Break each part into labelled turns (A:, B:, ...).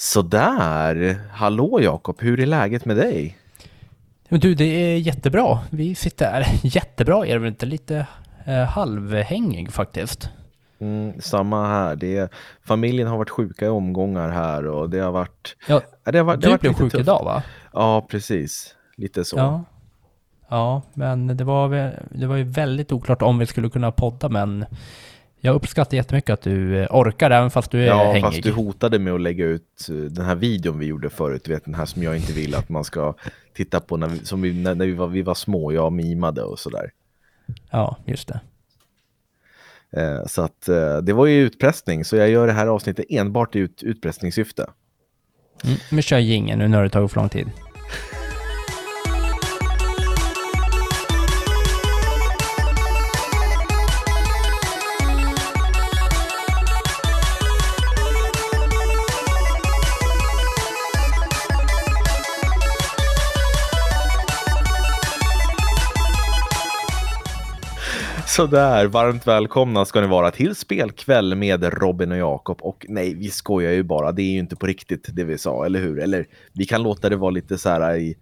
A: Sådär, hallå Jakob, hur är läget med dig?
B: Men du, det är jättebra. Vi sitter här. Jättebra är det väl inte? Lite eh, halvhängig faktiskt.
A: Mm, samma här. Det familjen har varit sjuka i omgångar här och det har varit...
B: Ja,
A: det har varit, det
B: du
A: har varit
B: blev
A: lite
B: sjuk
A: tufft.
B: idag va?
A: Ja, precis. Lite så.
B: Ja. Ja, men det var, det var ju väldigt oklart om vi skulle kunna podda, men jag uppskattar jättemycket att du eh, orkar även fast du är
A: Ja,
B: hängig.
A: fast du hotade med att lägga ut eh, den här videon vi gjorde förut, du vet den här som jag inte vill att man ska titta på när vi, som vi, när, när vi, var, vi var små, jag mimade och sådär.
B: Ja, just det.
A: Eh, så att eh, det var ju utpressning, så jag gör det här avsnittet enbart i ut, utpressningssyfte.
B: Mm, men kör jingeln nu, har det tagit för lång tid.
A: Sådär, varmt välkomna ska ni vara till spelkväll med Robin och Jakob. Och nej, vi skojar ju bara, det är ju inte på riktigt det vi sa, eller hur? Eller vi kan låta det vara lite så här i...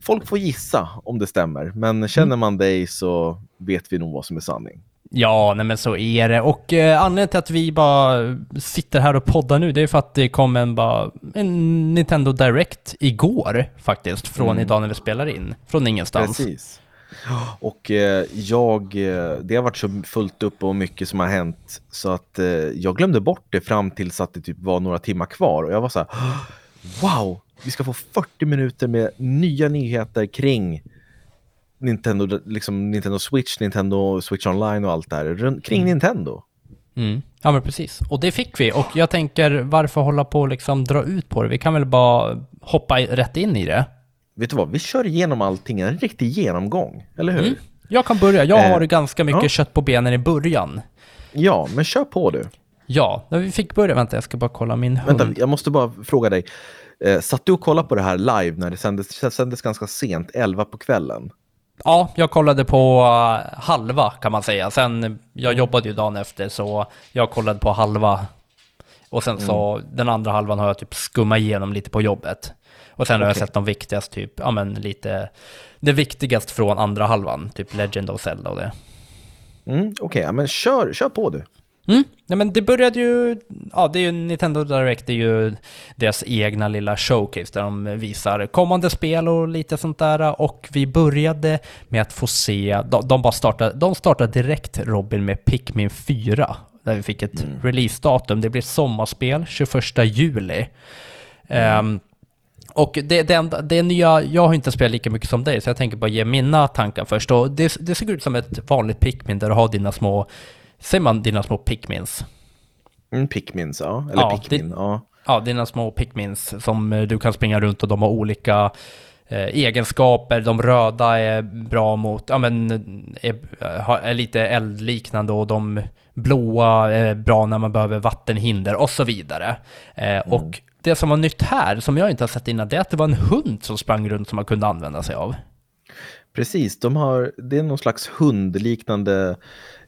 A: Folk får gissa om det stämmer, men känner man dig så vet vi nog vad som är sanning.
B: Ja, nej men så är det. Och eh, anledningen till att vi bara sitter här och poddar nu, det är för att det kom en, bara, en Nintendo Direct igår faktiskt, från
A: Mm.
B: idag när vi spelar in. Från ingenstans.
A: Precis. Och eh, jag, eh, det har varit så fullt upp och mycket som har hänt så att eh, jag glömde bort det fram tills att det typ var några timmar kvar och jag var så här, wow, vi ska få 40 minuter med nya nyheter kring Nintendo, liksom Nintendo Switch, Nintendo Switch Online och allt det här, kring Nintendo.
B: Mm. Ja men precis. Och det fick vi. Och jag tänker, varför hålla på och liksom dra ut på det? Vi kan väl bara hoppa rätt in i det.
A: Vet du vad, vi kör igenom allting, en riktig genomgång, eller hur?
B: Mm. Jag kan börja. Jag
A: Eh,
B: har ganska mycket
A: ja.
B: kött på benen i början.
A: Ja, men kör på du.
B: Ja, när vi fick börja. Vänta, jag ska bara kolla min hund.
A: Vänta, jag måste bara fråga dig. Eh, satt du och kollade på det här live när det sändes, det sändes ganska sent, 11 på kvällen?
B: Ja, jag kollade på uh, halva kan man säga. Sen, jag jobbade ju dagen efter så jag kollade på halva. Och sen så,
A: Mm.
B: den andra halvan har jag typ skummat igenom lite på jobbet. Och sen har jag sett de viktigaste, typ, ja men lite, det viktigaste från andra halvan. Typ Legend of Zelda och det.
A: Mm, Okej, ja, men kör, kör på du.
B: Mm. Ja, men det började ju, ja det är ju Nintendo Direct, det är ju deras egna lilla showcase där de visar kommande spel och lite sånt där. Och vi började med att få se, de, de bara startade, de startade direkt Robin med Pikmin 4. Där vi fick ett releasedatum, det blir sommarspel 21 juli. Ehm, och det, det, enda, det nya, jag har inte spelat lika mycket som dig, så jag tänker bara ge mina tankar först. Och det, det såg ut som ett vanligt Pikmin där du har dina små, säger man dina små Pikmins?
A: Mm, Pikmins, ja. Eller
B: Ja,
A: Pikmin, ja.
B: Ja, dina små Pikmins som eh, du kan springa runt och de har olika eh, egenskaper. De röda är bra mot, ja men, är, har- är lite eldliknande och de blåa är bra när man behöver vattenhinder och så vidare. Eh, Och det som var nytt här, som jag inte har sett innan, det är att det var en hund som sprang runt som man kunde använda sig av.
A: Precis, de har, det är någon slags hundliknande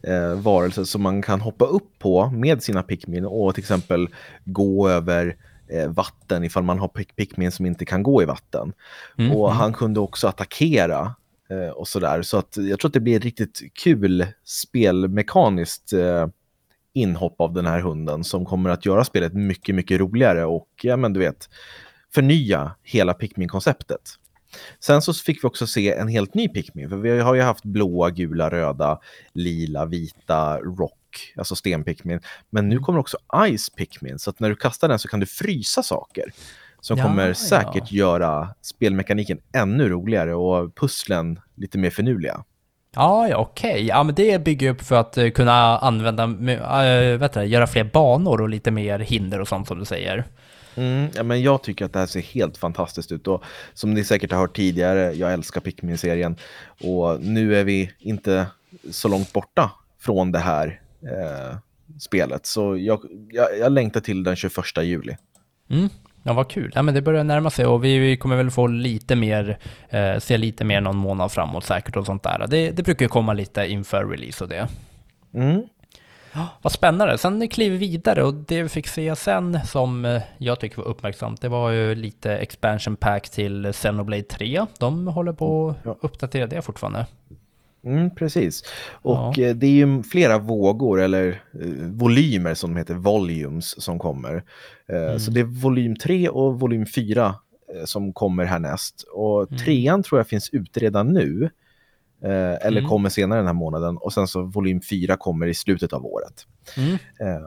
A: eh, varelse som man kan hoppa upp på med sina Pikmin och till exempel gå över eh, vatten ifall man har pik- Pikmin som inte kan gå i vatten.
B: Mm,
A: Och
B: mm.
A: han kunde också attackera eh, och sådär. Så att jag tror att det blir ett riktigt kul spelmekaniskt eh, inhopp av den här hunden som kommer att göra spelet mycket, mycket roligare och ja, men du vet, förnya hela Pikmin-konceptet. Sen så fick vi också se en helt ny Pikmin, för vi har ju haft blåa, gula, röda, lila, vita, rock, alltså sten-Pikmin. Men nu kommer också Ice Pikmin, så att när du kastar den så kan du frysa saker. Som
B: Ja,
A: kommer
B: ja.
A: säkert göra spelmekaniken ännu roligare och pusslen lite mer finurliga.
B: Ja, ja okej. Ja, men det bygger upp för att eh, kunna använda, äh, vet du, göra fler banor och lite mer hinder och sånt som du säger.
A: Mm, ja, men jag tycker att det här ser helt fantastiskt ut och som ni säkert har hört tidigare, jag älskar Pikmin-serien och nu är vi inte så långt borta från det här eh, spelet så jag, jag, jag längtar till den 21 juli.
B: Mm. Ja, vad kul. Ja, men det börjar närma sig och vi, kommer väl få lite mer, eh, se lite mer någon månad framåt säkert och sånt där. Det, det brukar ju komma lite inför release och det.
A: Mm.
B: vad spännande. Sen kliver vi vidare och det vi fick se sen som eh, jag tycker var uppmärksamt, det var ju lite expansion pack till Xenoblade 3. De håller på att uppdatera det fortfarande.
A: Mm, precis. Och ja. Eh, det är ju flera vågor, eller eh, volymer som de heter, volumes, som kommer. Eh, mm. Så det är volym 3 och volym 4 eh, som kommer härnäst. Och mm. trean tror jag finns ute redan nu. Eller mm. kommer senare den här månaden. Och sen så volym 4 kommer i slutet av året. Mm.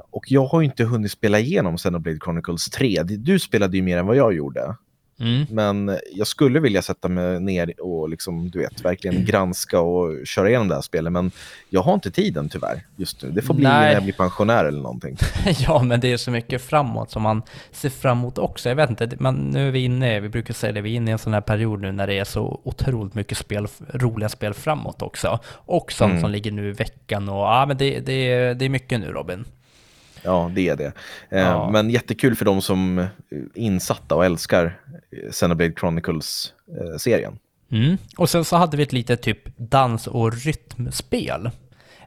A: Och jag har inte hunnit spela igenom Xenoblade Chronicles 3. Du spelade ju mer än vad jag gjorde. Mm. Men jag skulle vilja sätta mig ner och liksom, du vet, verkligen granska och köra igenom det här spelet. Men jag har inte tiden tyvärr just nu. Det får bli Nej. när jag blir pensionär eller någonting.
B: ja, men det är så mycket framåt som man ser fram emot också. Jag vet inte, men nu är vi inne, vi brukar säga det, vi är inne i en sån här period nu när det är så otroligt mycket spel, roliga spel framåt också. Och sånt mm. som ligger nu i veckan och ja, men det, det, det är mycket nu Robin.
A: Ja, det är det. Eh, ja. Men jättekul för de som är insatta och älskar Xenoblade Chronicles-serien.
B: Mm. Och sen så hade vi ett litet typ dans och rytmspel.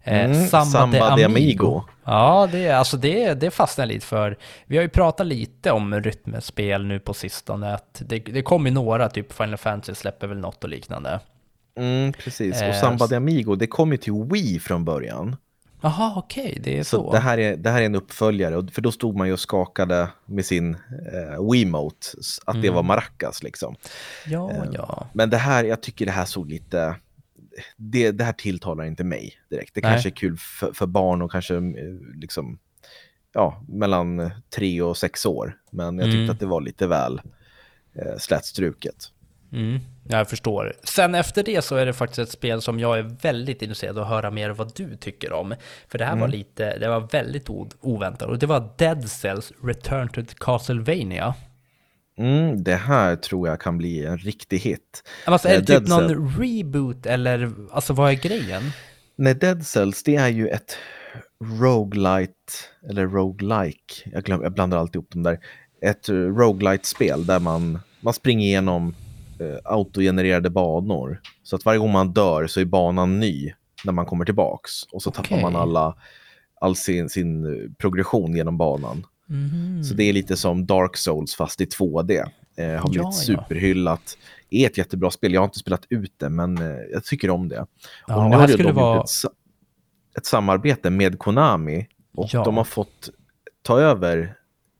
A: Eh, mm, Samba, Samba de, Amigo. Amigo.
B: Ja, det, alltså det, det fastnar lite för. Vi har ju pratat lite om rytmspel nu på sistone. Att det, det kommer några, typ Final Fantasy släpper väl något och liknande.
A: Mm, precis, och eh, Samba de Amigo, det kom ju till Wii från början.
B: Jaha, okej, okay, det är så.
A: så. det, här är, det här är en uppföljare, för då stod man ju och skakade med sin eh, Wiimote, att mm. det var maracas liksom.
B: Ja, eh, ja.
A: Men det här, jag tycker det här såg lite, det, det här tilltalar inte mig direkt. Det Nej. kanske är kul för, för, barn och kanske eh, liksom, ja, mellan tre och sex år. Men jag tyckte mm. att det var lite väl eh, slätstruket.
B: Mm, jag förstår. Sen efter det så är det faktiskt ett spel som jag är väldigt intresserad av att höra mer vad du tycker om. För det här mm. var lite, det var väldigt oväntat och det var Dead Cells Return to Castlevania.
A: Mm, det här tror jag kan bli en riktig hit.
B: Alltså, är det eh, typ någon Cell... reboot eller alltså vad är grejen?
A: Nej, Dead Cells det är ju ett roguelite eller roguelike. Jag, glöm, jag blandar alltid ihop dem där. Ett roguelite-spel där man, man springer igenom eh, autogenererade banor. Så att varje gång man dör så är banan ny när man kommer tillbaks. Och så okay. tappar man alla, all sin, sin eh, progression genom banan. Mm. Så det är lite som Dark Souls fast i 2D. Eh, har blivit ja, superhyllat. Är ett jättebra spel. Jag har inte spelat ut det, men eh, jag tycker om det. Ja, och nu har de vara... ett, ett, samarbete med Konami. Och ja. de har fått ta över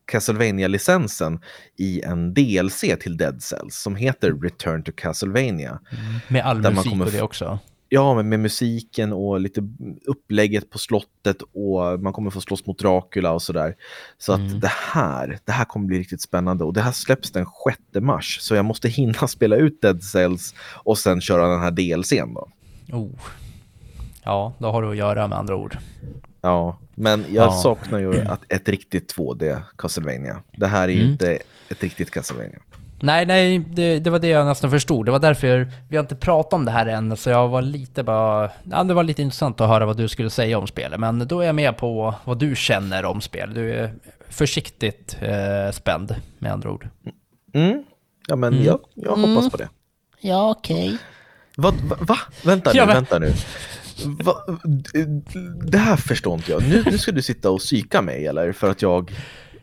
A: Castlevania-licensen i en DLC till Dead Cells som heter Return to Castlevania.
B: Mm. Med all musik och det också?
A: Ja, men med musiken och lite upplägget på slottet och man kommer få slåss mot Dracula och sådär. Så mm. att det här, det här kommer bli riktigt spännande och det här släpps den 6 mars. Så jag måste hinna spela ut Dead Cells och sen köra den här DLCn då.
B: Oh. Ja, då har du att göra med andra ord.
A: Ja, men jag ja. saknar ju att ett riktigt 2D Castlevania. Det här är ju mm. inte ett riktigt Castlevania.
B: Nej, nej, det, det, var det jag nästan förstod. Det var därför vi har inte pratat om det här än, så jag var lite bara... Ja, det var lite intressant att höra vad du skulle säga om spelet, men då är jag med på vad du känner om spel. Du är försiktigt eh, spänd, med andra ord.
A: Mm. Ja, men mm. jag, jag hoppas mm. på det.
B: Ja, okej. Okay.
A: Va, va, va? Vänta nu, ja, men... vänta nu. Va, det här förstår inte jag. Nu, nu ska du sitta och psyka mig eller? För att jag...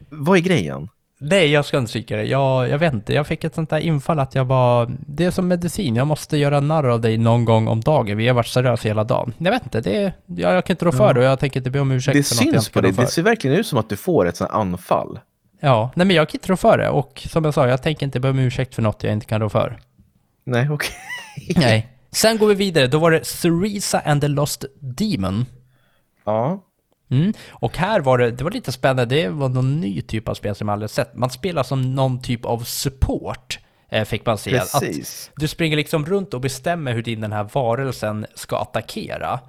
A: Vad är grejen?
B: Nej, jag ska inte psyka dig. Jag, jag vet inte, jag fick ett sånt där infall att jag var... Det är som medicin, jag måste göra narr av dig någon gång om dagen. Vi har varit seriösa hela dagen. Jag vet inte, det jag, jag kan inte rå för det och jag tänker inte be om ursäkt
A: det
B: för
A: något jag inte på dig. Det ser verkligen ut som att du får ett sånt anfall.
B: Ja, nej men jag kan inte rå för det och som jag sa, jag tänker inte be om ursäkt för något jag inte kan rå för.
A: Nej, okej.
B: Okay. nej. Sen går vi vidare, då var det Ceresa and the Lost Demon.
A: Ja.
B: Mm. Och här var det, det var lite spännande, det var någon ny typ av spel som jag aldrig sett. Man spelar som någon typ av support, eh, fick man se.
A: Precis.
B: Att du springer liksom runt och bestämmer hur din den här varelsen ska attackera.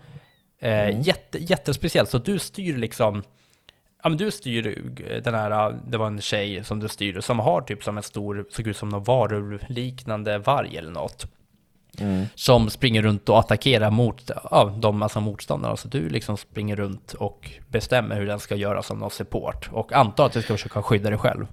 B: Eh, mm. jätte, jättespeciellt, så du styr liksom Ja men du styr den här, det var en tjej som du styrde som har typ som en stor, såg ut som någon varulvliknande varg eller något. Mm. Som springer runt och attackerar mot ja, de massa motståndare. Så du liksom springer runt och bestämmer hur den ska göra som någon support. Och antar att du ska försöka skydda dig själv.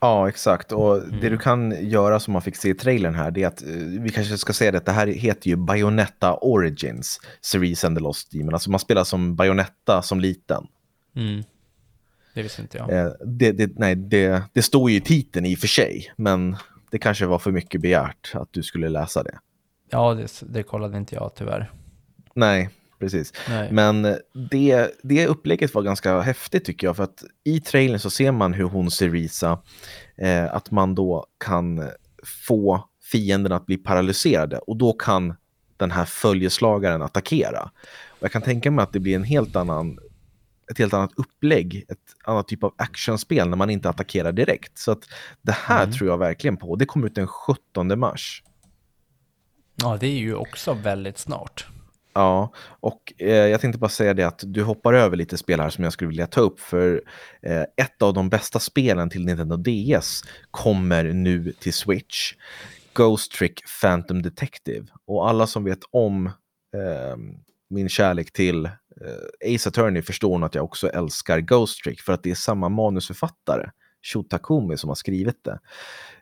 A: Ja, exakt. Och
B: Mm.
A: det du kan göra som man fick se i trailern här, det är att eh, vi kanske ska säga det, det här heter ju Bayonetta Origins, Series and the Lost Demon. Alltså man spelar som Bayonetta som liten.
B: Mm. Det visste inte jag.
A: Eh, det, det, nej, det, det står ju i titeln i och för sig, men det kanske var för mycket begärt att du skulle läsa det.
B: Ja, det, det kollade inte jag tyvärr.
A: Nej, precis.
B: Nej.
A: Men det, det upplägget var ganska häftigt tycker jag, för att i trailern så ser man hur hon Cerisa, eh, att man då kan få fienden att bli paralyserade och då kan den här följeslagaren attackera. Och jag kan tänka mig att det blir en helt annan, ett helt annat upplägg, ett annat typ av actionspel när man inte attackerar direkt. Så att det här
B: Mm.
A: tror jag verkligen på. Det kommer ut den 17 mars.
B: Ja, det är ju också väldigt snart.
A: Ja, och eh, jag tänkte bara säga det att du hoppar över lite spel här som jag skulle vilja ta upp för eh, ett av de bästa spelen till Nintendo DS kommer nu till Switch. Ghost Trick Phantom Detective. Och alla som vet om eh, min kärlek till eh, Ace Attorney förstår nog att jag också älskar Ghost Trick för att det är samma manusförfattare, Shotakumi som har skrivit det.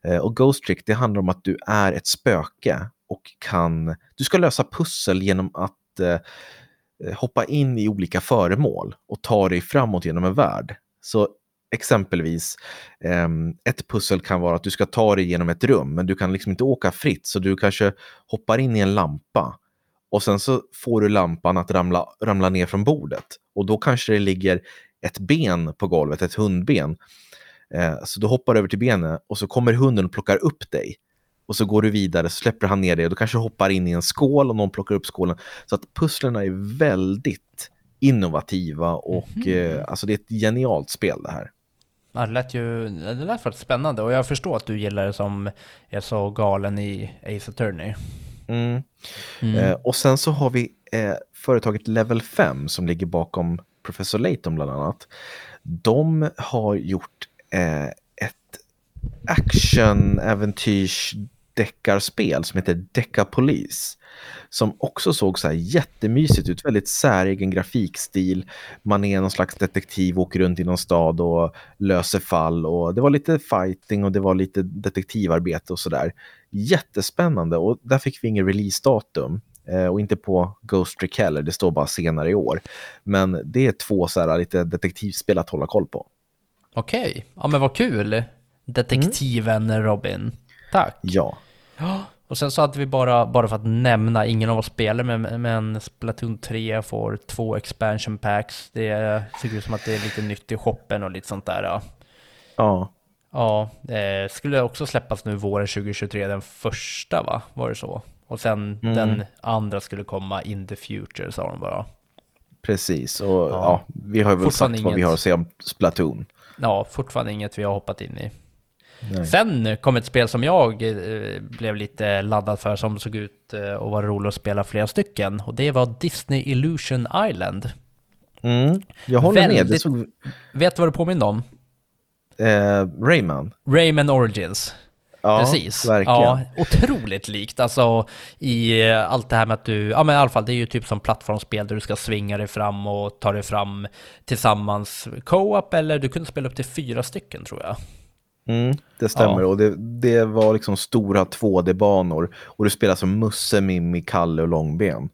A: Eh, och Ghost Trick, det handlar om att du är ett spöke och kan, du ska lösa pussel genom att eh, eh hoppa in i olika föremål och ta dig framåt genom en värld. Så exempelvis, eh, ett pussel kan vara att du ska ta dig genom ett rum, men du kan liksom inte åka fritt, så du kanske hoppar in i en lampa och sen så får du lampan att ramla, ramla ner från bordet och då kanske det ligger ett ben på golvet, ett hundben. Eh, så du hoppar över till benet och så kommer hunden och plockar upp dig. Och så går du vidare, så släpper han ner dig och då kanske du hoppar in i en skål och någon plockar upp skålen. Så att pusslerna är väldigt innovativa och
B: Mhm.
A: eh, alltså det är ett genialt spel det här.
B: Ja, det lät ju det lät faktiskt spännande och jag förstår att du gillar det som är så galen i Ace Attorney.
A: Mm.
B: Mm.
A: Eh, och sen så har vi eh, företaget Level 5 som ligger bakom Professor Layton bland annat. De har gjort eh, ett action-äventyrs deckarspel som heter Deckapolis. Som också såg så här jättemysigt ut, väldigt säregen grafikstil. Man är någon slags detektiv, åker runt i någon stad och löser fall. Och det var lite fighting och det var lite detektivarbete och sådär. Jättespännande och där fick vi ingen releasedatum. Eh, och inte på Ghost Trick heller, det står bara senare i år. Men det är två så här lite detektivspel att hålla koll på.
B: Okej, ja men vad kul. Detektiven Robin. Tack.
A: Ja.
B: Ja, och sen så hade vi bara, bara för att nämna, ingen av oss spelar, men, men Splatoon 3 får två expansion packs. Det ser ut som att det är lite nytt i shoppen och lite sånt där. Ja,
A: Ja,
B: ja det skulle också släppas nu våren 2023, den första va? Var det så? Och sen
A: Mm.
B: den andra skulle komma in the future, sa de bara.
A: precis. Och ja.
B: Ja.
A: vi har väl sagt vad vi har att säga om Splatoon.
B: Ja, fortfarande inget vi har hoppat in i.
A: Nej.
B: Sen kom ett spel som jag eh, blev lite laddad för som såg ut eh, och var roligt att spela flera stycken. Och det var Disney Illusion Island.
A: Mm, jag håller med. Det
B: Väldigt-
A: såg,
B: Vet du vad det påminner om?
A: eh, Rayman.
B: Rayman Origins.
A: Ja,
B: Precis.
A: verkligen.
B: Ja, otroligt likt. Alltså i eh, allt det här med att du, ja men i alla fall det är ju typ som plattformsspel där du ska svinga dig fram och ta dig fram tillsammans co-op eller du kunde spela upp till fyra stycken tror jag.
A: Mm, det stämmer.
B: Ja.
A: Och det, det var liksom stora 2D-banor. Och du spelar som Musse, Mimmi, Kalle och Långben.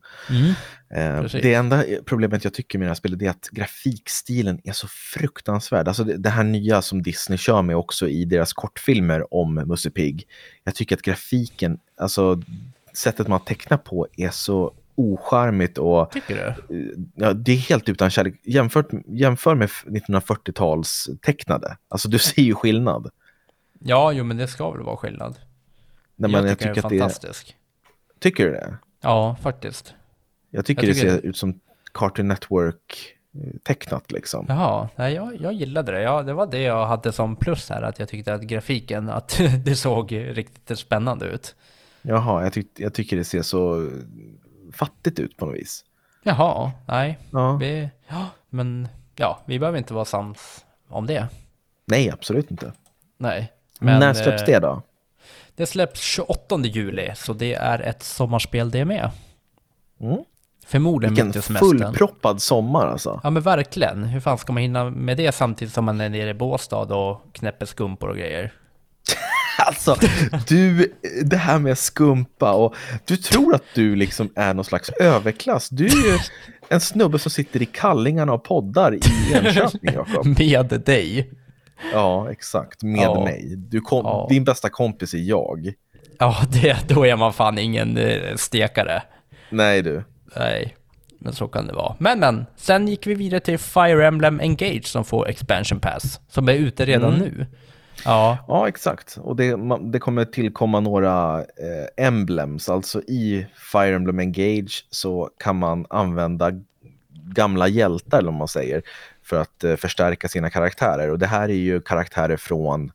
A: Eh,
B: Precis.
A: det enda problemet jag tycker med det här spelet är att grafikstilen är så fruktansvärd. Alltså det, det här nya som Disney kör med också i deras kortfilmer om Musse Pigg. Jag tycker att grafiken, alltså sättet man tecknar på är så ocharmigt och
B: Tycker du?
A: eh, ja, det är helt utan kärlek. Jämfört, jämför med 1940-tals tecknade. Alltså du ser ju skillnad.
B: Ja, jo men det ska väl vara skillnad.
A: Man,
B: jag
A: jag
B: tycker,
A: tycker
B: den är
A: det är,
B: fantastisk.
A: Tycker du det?
B: Ja, faktiskt.
A: Jag tycker,
B: Jag tycker
A: det ser ut som Cartoon Network tecknat liksom.
B: Jaha, nej, jag, jag gillade det. Ja, det var det jag hade som plus här, att jag tyckte att grafiken, att det såg riktigt spännande ut.
A: Jaha, jag, tyck, jag tycker det ser så fattigt ut på något vis.
B: Jaha, nej,
A: Ja.
B: vi, ja, men ja, vi behöver inte vara sams om det.
A: Nej, absolut inte.
B: Nej.
A: När släpps
B: eh,
A: det då?
B: Det släpps 28 juli, så det är ett sommarspel det med.
A: Mm.
B: Förmodligen
A: Vilken
B: mitt i
A: fullproppad sommar alltså.
B: Ja men verkligen. Hur fan ska man hinna med det samtidigt som man är nere i Båstad och knäpper skumpor och grejer?
A: Alltså, du, det här med skumpa och du tror att du liksom är någon slags överklass. Du är ju en snubbe som sitter i kallingarna och poddar i Enköping, Jakob.
B: Med dig.
A: Ja, exakt. Med
B: Ja.
A: mig. Du kom,
B: Ja.
A: Din bästa kompis är jag.
B: Ja, det, då är man fan ingen eh, stekare.
A: Nej du.
B: Nej, men så kan det vara. Men men, sen gick vi vidare till Fire Emblem Engage som får expansion pass, som är ute redan
A: Mm.
B: nu. Ja,
A: Ja, exakt. Och det, det kommer tillkomma några eh, emblems. Alltså i Fire Emblem Engage så kan man använda gamla hjältar, eller vad man säger, för att eh, förstärka sina karaktärer. Och det här är ju karaktärer från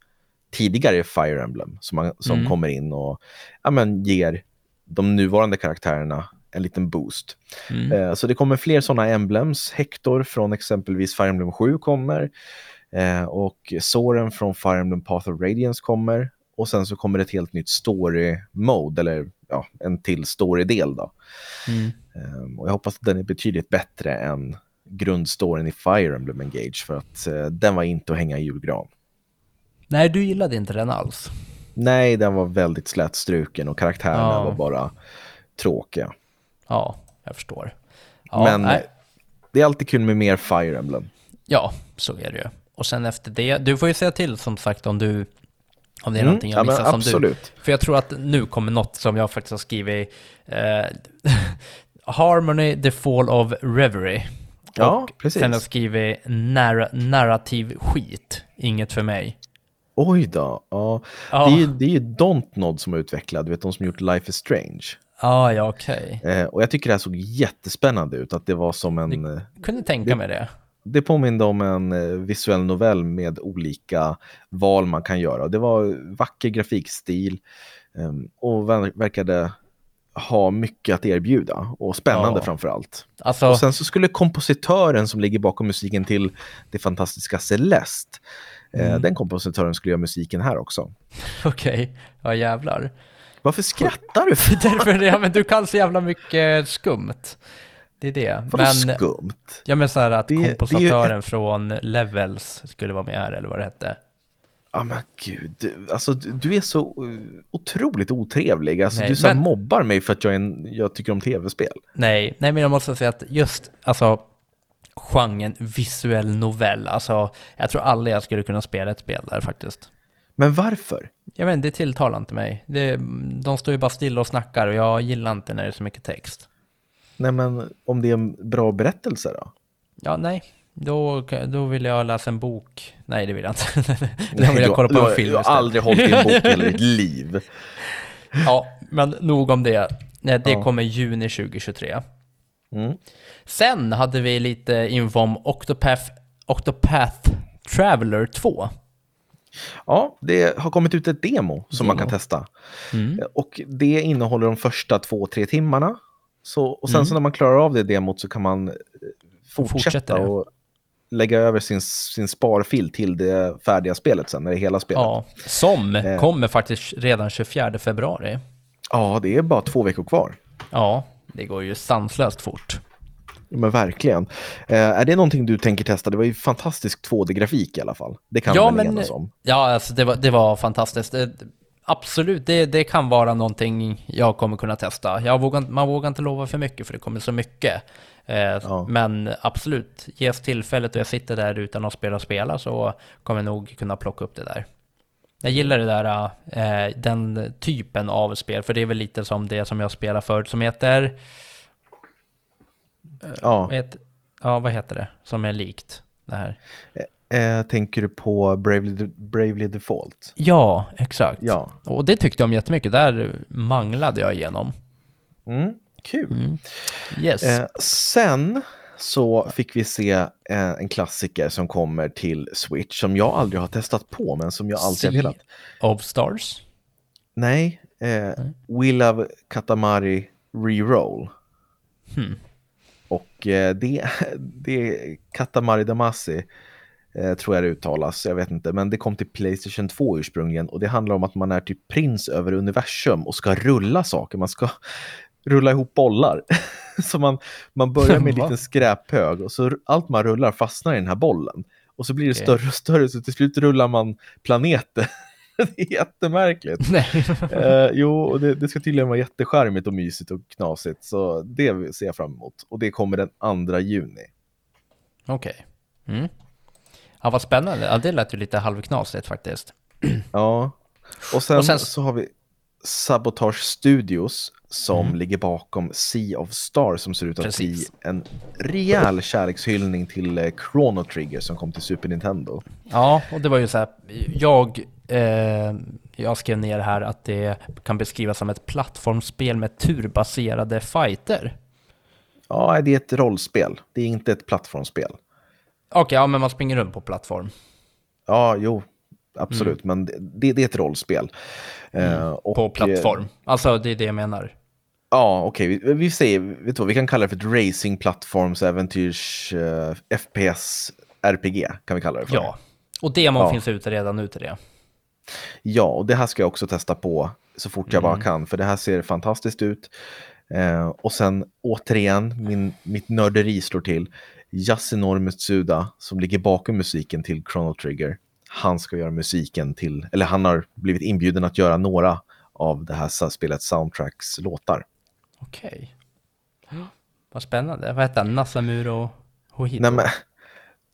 A: tidigare Fire Emblem som, man, som
B: Mm.
A: kommer in och ja, men, ger de nuvarande karaktärerna en liten boost.
B: mm.
A: Eh, Så det kommer fler sådana emblems. Hector från exempelvis Fire Emblem 7 kommer. Eh, och Soren från Fire Emblem Path of Radiance kommer. Och sen så kommer ett helt nytt story mode, eller ja, en till story-del då.
B: Mm.
A: Eh, och jag hoppas att den är betydligt bättre än grundstoryn i Fire Emblem Engage för att eh, den var inte att hänga i julgran.
B: Nej, du gillade inte den alls.
A: Nej, den var väldigt slätstruken och karaktärerna
B: Ja.
A: var bara tråkiga.
B: Ja, jag förstår. Ja,
A: Men
B: nej.
A: det är alltid kul med mer Fire Emblem.
B: ja, så är det ju. Och sen efter det, du får ju säga till som sagt om du om det är
A: Mm,
B: någonting jag
A: ja,
B: missar som du.
A: absolut.
B: För jag tror att nu kommer något som jag faktiskt har skrivit. Eh, Harmony, the fall of reverie.
A: Ja,
B: och
A: precis.
B: sen har jag skrivit narra- narrativ skit. Inget för mig.
A: Oj då. Ja.
B: Ja.
A: Det är ju, det är ju Dontnod som är utvecklad, du vet de som gjort Life is Strange.
B: Ah, ja, okej.
A: Eh, och jag tycker det här såg jättespännande ut, att det var som en... eh,
B: Kunde tänka
A: Det-
B: mig det.
A: Det påminde om en eh, visuell novell med olika val man kan göra. Det var vacker grafikstil eh, och ver- verkade ha mycket att erbjuda och spännande
B: Ja.
A: framför allt.
B: Alltså,
A: Och sen så skulle kompositören som ligger bakom musiken till det fantastiska Celeste, eh,
B: Mm.
A: den kompositören skulle göra musiken här också.
B: okej. Ja, jävlar.
A: Varför skrattar du? För?
B: Därför, ja, men du kan så jävla mycket skumt. Det är det. Men,
A: skumt?
B: ja, men så här att
A: Det- det är
B: kompositören från Levels skulle vara med här, eller vad det hette.
A: Ja men gud, du- alltså du är så uh, otroligt otrevlig. Alltså,
B: Nej,
A: du så
B: men-
A: mobbar mig för att jag, är en, jag tycker om tv-spel.
B: Nej, nej, men jag måste säga att just, alltså, genren visuell novell, alltså, jag tror aldrig jag skulle kunna spela ett spel där faktiskt.
A: Men varför?
B: Jag vet inte, det tilltalar inte mig. Det, de står ju bara stilla och snackar och jag gillar inte när det är så mycket text.
A: Nej men om det är en bra berättelse då?
B: Ja, nej. Då, då vill jag läsa en bok. Nej, det vill jag inte. då vill jag kolla på
A: har-
B: en film
A: Du har aldrig hållit i en bok i ditt liv.
B: Ja, men nog om det. Nej, Det
A: Ja.
B: kommer juni 2023.
A: Mm.
B: Sen hade vi lite info om Octopath, Octopath Traveler 2.
A: Ja, det har kommit ut ett demo som man kan
B: Demo.
A: testa.
B: Mm.
A: Och det innehåller de första två, tre timmarna. Så, och sen
B: Mm.
A: så när man klarar av det demot så kan man eh, fortsätta och lägga över sin, sin sparfil till det färdiga spelet sen, när det är hela spelet.
B: Ja, som
A: Eh.
B: kommer faktiskt redan 24 februari.
A: Ja, det är bara två veckor kvar.
B: Ja, det går ju sanslöst fort.
A: Ja, Men verkligen. Eh, är det någonting du tänker testa? Det var ju fantastisk 2D-grafik i alla fall. Det kan
B: Ja,
A: väl
B: men-
A: enas om.
B: Ja, alltså det var, det var fantastiskt. Absolut, det, det kan vara någonting jag kommer kunna testa. Jag vågar, man vågar inte lova för mycket för det kommer så mycket. Eh,
A: Ja.
B: Men absolut, ges tillfället och jag sitter där utan att spela och spela så kommer jag nog kunna plocka upp det där. Jag gillar det där, eh, den typen av spel, för det är väl lite som det som jag spelar förut som heter,
A: Ja.
B: vad heter, ja vad heter det, som är likt det här?
A: Eh, tänker du på Bravely, Bravely Default?
B: Ja, exakt.
A: Ja.
B: Och det tyckte jag om jättemycket, där manglade jag igenom.
A: Mm, kul.
B: Mm. Yes.
A: Eh, sen så fick vi se eh, en klassiker som kommer till Switch som jag aldrig har testat på men som jag alltid har
B: Sea
A: velat.
B: of Stars.
A: Nej, eh, We Love Katamari Reroll.
B: Hmm.
A: Och eh, det, det är Katamari Damacy, tror jag det uttalas, jag vet inte. Men det kom till Playstation 2 ursprungligen och det handlar om att man är typ prins över universum och ska rulla saker. Man ska rulla ihop bollar. så man, man börjar med en liten skräphög och så allt man rullar fastnar i den här bollen. Och så blir det
B: Okej.
A: större och större så till slut rullar man planeter. det är jättemärkligt.
B: Nej.
A: Eh, jo, och det, det ska tydligen vara jättecharmigt och mysigt och knasigt. Så det ser jag fram emot. Och det kommer den 2 juni.
B: Okej. Mm. Ja, vad spännande. Ja, det lät ju lite halvknasigt faktiskt.
A: Ja, och sen,
B: Och sen-
A: så har vi Sabotage Studios som
B: Mm.
A: ligger bakom Sea of Stars som ser ut att
B: Precis.
A: bli en rejäl kärlekshyllning till eh, Chrono Trigger som kom till Super Nintendo.
B: Ja, och det var ju så här, jag, eh, jag skrev ner här att det kan beskrivas som ett plattformsspel med turbaserade fighter.
A: Ja, det är ett rollspel. Det är inte ett plattformsspel.
B: Okej, ja men man springer runt på plattform.
A: Ja, jo, absolut,
B: Mm.
A: men det, det är ett rollspel. Eh, och,
B: På
A: eh,
B: plattform. Alltså det är det jag menar.
A: Ja, okej. Vi, vi säger, vet du vad, vi kan kalla det för ett racing plattforms äventyrs eh, FPS RPG kan vi kalla det för.
B: Ja. Och demon
A: Ja.
B: finns ute redan nu till det.
A: Ja, och det här ska jag också testa på så fort jag bara kan, för det här ser fantastiskt ut. Eh, och sen återigen, min, mitt nörderi slår till. Yasunori Mitsuda, som ligger bakom musiken till Chrono Trigger, han ska göra musiken till, eller han har blivit inbjuden att göra några av det här spelets soundtracks låtar.
B: Okej. Vad spännande. Vad heter han? Nasamuro Hohito?
A: Nej, men,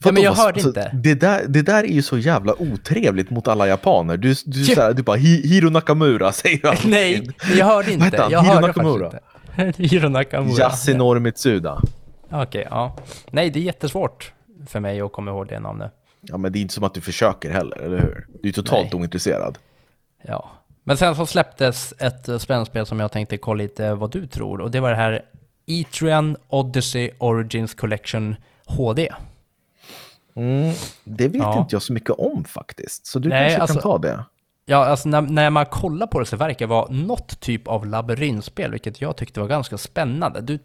B: Ja, men jag hörde
A: så-
B: inte.
A: Det där, det där är ju så jävla otrevligt mot alla japaner. Du, du,
B: Ja.
A: såhär, du bara "Hi- Hiro Nakamura säger alltid.
B: Nej, jag hörde inte.
A: Vad heter han?
B: Jag
A: Hiro Nakamura?
B: Hiro Nakamura.
A: Yasunori Mitsuda.
B: Okej, ja. Nej, det är jättesvårt för mig att komma ihåg det namnet.
A: Ja, men det är inte som att du försöker heller, eller hur? Du är totalt
B: Nej.
A: ointresserad.
B: Ja. Men sen så släpptes ett eh, spännspel som jag tänkte kolla lite vad du tror. Och det var det här Etrian Odyssey Origins Collection HD.
A: Mm, det vet
B: Ja.
A: inte jag så mycket om faktiskt, så du
B: Nej,
A: kanske
B: alltså-
A: kan ta det.
B: Ja, alltså när, när man kollar på det så verkar det vara något typ av labyrintspel, vilket jag tyckte var ganska spännande. Du,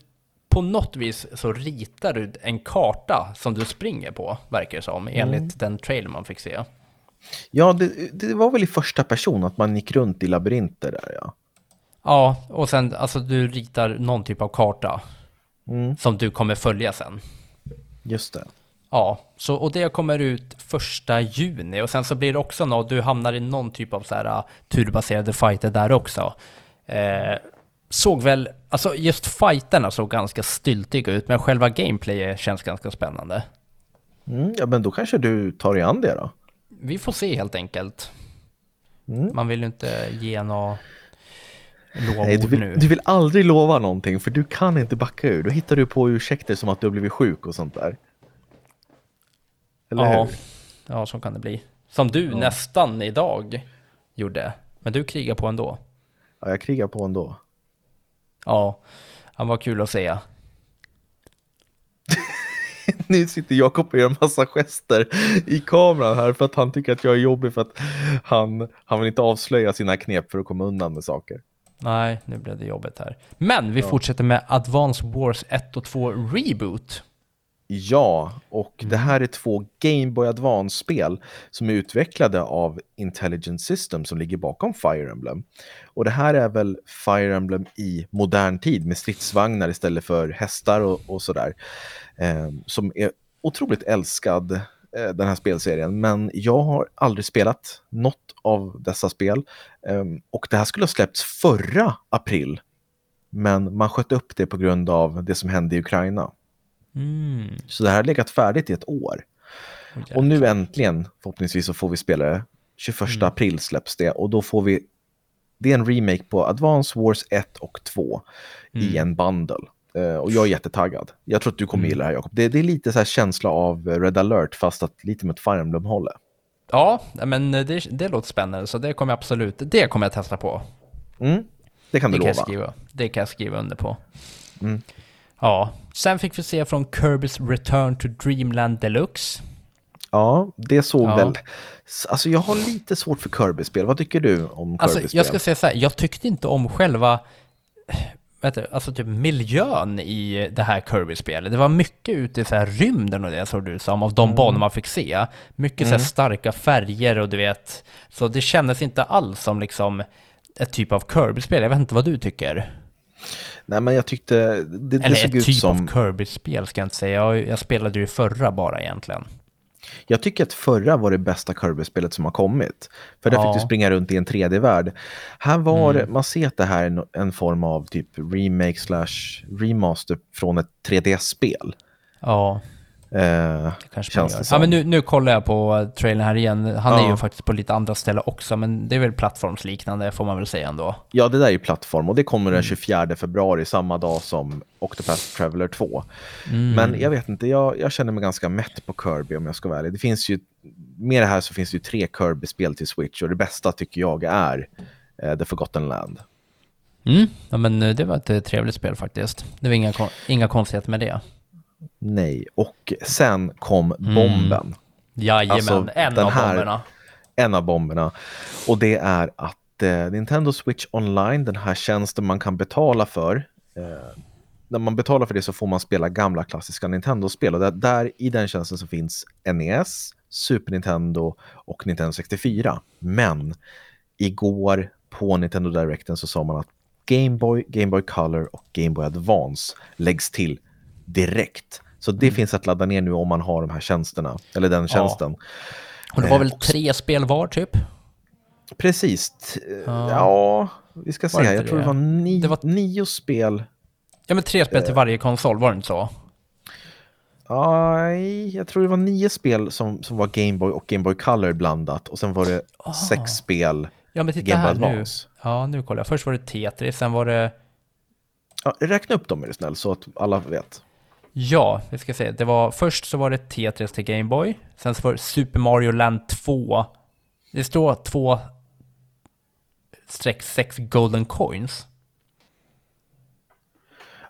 B: på något vis så ritar du en karta som du springer på, verkar det som, enligt den trailer man fick se.
A: Ja, det, det var väl i första person att man gick runt i labyrinter där, ja.
B: Ja, och sen alltså du ritar någon typ av karta
A: Mm.
B: som du kommer följa sen.
A: Just det.
B: Ja, så, och det kommer ut första juni och sen så blir det också något, du hamnar i någon typ av så här uh, turbaserade fighter där också. Eh, såg väl, alltså just fighterna såg ganska styltiga ut, men själva gameplayet känns ganska spännande.
A: Mm, ja, men då kanske du tar dig an det då.
B: Vi får se helt enkelt.
A: Mm.
B: Man vill ju inte ge några lovord
A: Nej, du, vill,
B: nu.
A: du vill aldrig lova någonting för du kan inte backa ur. Då hittar du på ursäkter som att du har blivit sjuk och sånt där. Eller
B: ja,
A: hur?
B: ja, så kan det bli. Som du nästan idag gjorde, men du krigar på ändå.
A: Ja, jag krigar på ändå.
B: Ja, han var kul att se.
A: Nu sitter Jakob och gör en massa gester i kameran här för att han tycker att jag är jobbig för att han, han vill inte avslöja sina knep för att komma undan med saker.
B: Nej, nu blev det jobbigt här. Men vi fortsätter med Advance Wars 1 och 2 Reboot.
A: Ja, och det här är två Game Boy Advance-spel som är utvecklade av Intelligent System som ligger bakom Fire Emblem. Och det här är väl Fire Emblem i modern tid med stridsvagnar istället för hästar och, och sådär. Eh, som är otroligt älskad, eh, den här spelserien. Men jag har aldrig spelat något av dessa spel. Eh, och det här skulle ha släppts förra april. Men man sköt upp det på grund av det som hände i Ukraina.
B: Mm.
A: Så det här har legat färdigt i ett år. Och nu äntligen, förhoppningsvis, så får vi spela det. 21
B: Mm.
A: april släpps det och då får vi... Det är en remake på Advance Wars 1 och 2 i
B: Mm.
A: en bundle. Eh, och jag är jättetaggad. Jag tror att du kommer
B: Mm.
A: gilla det här Jakob. Det, det är lite så här känsla av Red alert fast att lite med ett Fire Emblem-hållet.
B: Ja, men det, det låter spännande, så det kommer jag absolut, det kommer jag testa på.
A: Mm, det kan
B: Det
A: du
B: kan, jag
A: lova.
B: skriva, det kan jag skriva under på.
A: Mm.
B: Ja, sen fick vi se från Kirby's Return to Dreamland Deluxe.
A: Ja, det såg
B: Ja.
A: väl... Alltså jag har lite svårt för Kirby-spel. Vad tycker du om
B: Alltså,
A: Kirby-spel?
B: jag ska säga så här, jag tyckte inte om själva vet du, alltså typ miljön i det här Kirby-spelet. Det var mycket ute i så här rymden och det såg det ut som, av de banor man fick se. Mycket så här starka färger och du vet, så det kändes inte alls som liksom ett typ av Kirby-spel. Jag vet inte vad du tycker.
A: Nej, men jag tyckte det, det
B: Eller
A: såg
B: ett
A: ut
B: typ
A: som...
B: av Kirby-spel ska jag inte säga. Jag, jag spelade ju förra bara egentligen.
A: Jag tycker att förra var det bästa Kirby-spelet som har kommit. För där
B: Ja.
A: fick du springa runt i en 3D-värld. Här var
B: Mm.
A: det, man ser att det här är en, en form av typ remake slash remaster från ett 3D-spel.
B: Ja,
A: Eh, Känns det
B: Ja, men nu, nu kollar jag på trailern här igen. Han är
A: Ja.
B: ju faktiskt på lite andra ställen också, men det är väl plattformsliknande får man väl säga ändå.
A: ja, det där är ju plattform och det kommer
B: Mm.
A: den 24 februari, samma dag som Octopath Traveler 2.
B: Mm.
A: Men jag vet inte, jag, jag känner mig ganska mätt på Kirby om jag ska vara ärlig. Det finns ju, med det här så finns det ju tre Kirby-spel till Switch och det bästa tycker jag är eh, The Forgotten Land.
B: Mm. Ja, men eh, det var ett eh, trevligt spel faktiskt. Det var inga, inga konstigheter med det.
A: Nej, och sen kom
B: Mm.
A: bomben.
B: Jajamän,
A: Alltså,
B: en av
A: här-
B: bomberna.
A: En av bomberna. Och det är att eh, Nintendo Switch Online, den här tjänsten man kan betala för. Eh, när man betalar för det så får man spela gamla klassiska Nintendo-spel. Och där, där i den tjänsten så finns NES, Super Nintendo och Nintendo 64. Men igår på Nintendo Directen så sa man att Game Boy, Game Boy Color och Game Boy Advance läggs till direkt. Så det finns att ladda ner nu om man har de här tjänsterna, eller den tjänsten.
B: Och det var
A: Eh,
B: väl
A: och-
B: tre spel var typ?
A: Precis.
B: Ja.
A: Ja, vi ska se. Jag tror det var, ni-
B: Det var-
A: nio spel.
B: Ja men tre spel till
A: Eh.
B: varje konsol, var det inte så?
A: Aj, jag tror det var nio spel som, som var Game Boy och Game Boy Color blandat. Och sen var det
B: Ah.
A: sex spel
B: Ja men titta
A: Game Boy
B: här nu.
A: Advance.
B: Ja nu kollar jag. Först var det Tetris, sen var det...
A: Ja, räkna upp dem är du snäll så att alla vet.
B: Ja, vi ska se. Det var, först så var det Tetris till Game Boy. Sen så var det Super Mario Land 2. Det står 2 streck 6 Golden Coins.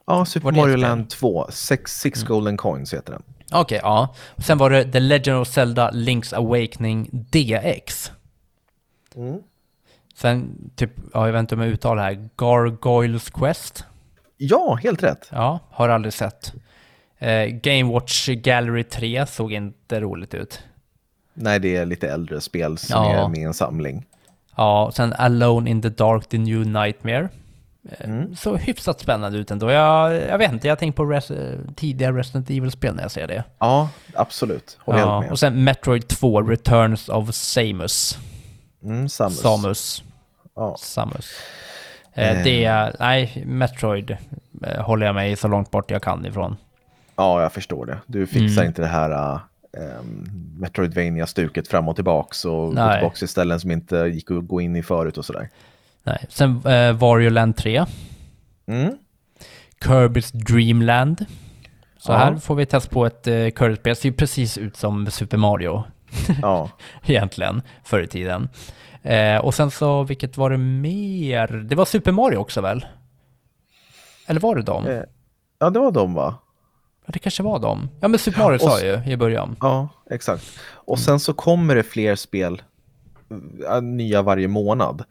A: Ja, Super Mario? Land 2. Six, six Golden Coins heter den.
B: Okej, ja. Och sen var det The Legend of Zelda Link's Awakening DX.
A: Mm.
B: Sen, typ, ja, jag vet inte om jag uttalar det här, Gargoyles Quest.
A: Ja, helt rätt.
B: Ja, har aldrig sett. Eh, Game Watch Gallery 3 såg inte roligt ut.
A: Nej, det är lite äldre spel som
B: Ja.
A: är med i en samling.
B: Ja, och sen Alone in the Dark, The New Nightmare. Eh,
A: Mm.
B: Så hyfsat spännande ut ändå. Jag, jag vet inte, jag tänker på res, eh, tidigare Resident Evil-spel när jag ser det.
A: Ja, absolut. Håller helt
B: Ja,
A: med.
B: och sen Metroid 2, Returns of Samus.
A: Mm, Samus.
B: Samus.
A: Ja.
B: Samus. Eh,
A: Eh.
B: Det är, nej, Metroid eh, håller jag mig så långt bort jag kan ifrån.
A: Ja, jag förstår det. Du fixar
B: Mm.
A: inte det här um, Metroidvania-stuket fram och tillbaks och gå
B: Nej.
A: tillbaks till ställen som inte gick att gå in i förut och sådär.
B: Nej. Sen eh, Wario Land 3,
A: Mm.
B: Kirby's Dream Land. Så
A: Ja.
B: här får vi testa på ett eh, Kirby-spel. Ser ju precis ut som Super Mario.
A: Ja.
B: egentligen, förr i tiden. Eh, och sen så, vilket var det mer? Det var Super Mario också väl? Eller var det dem?
A: Eh, ja, det var de va?
B: Ja, det kanske var dem. Ja, men Super Mario sa ju i början.
A: Ja, exakt. Och sen så kommer det fler spel, äh, nya varje månad.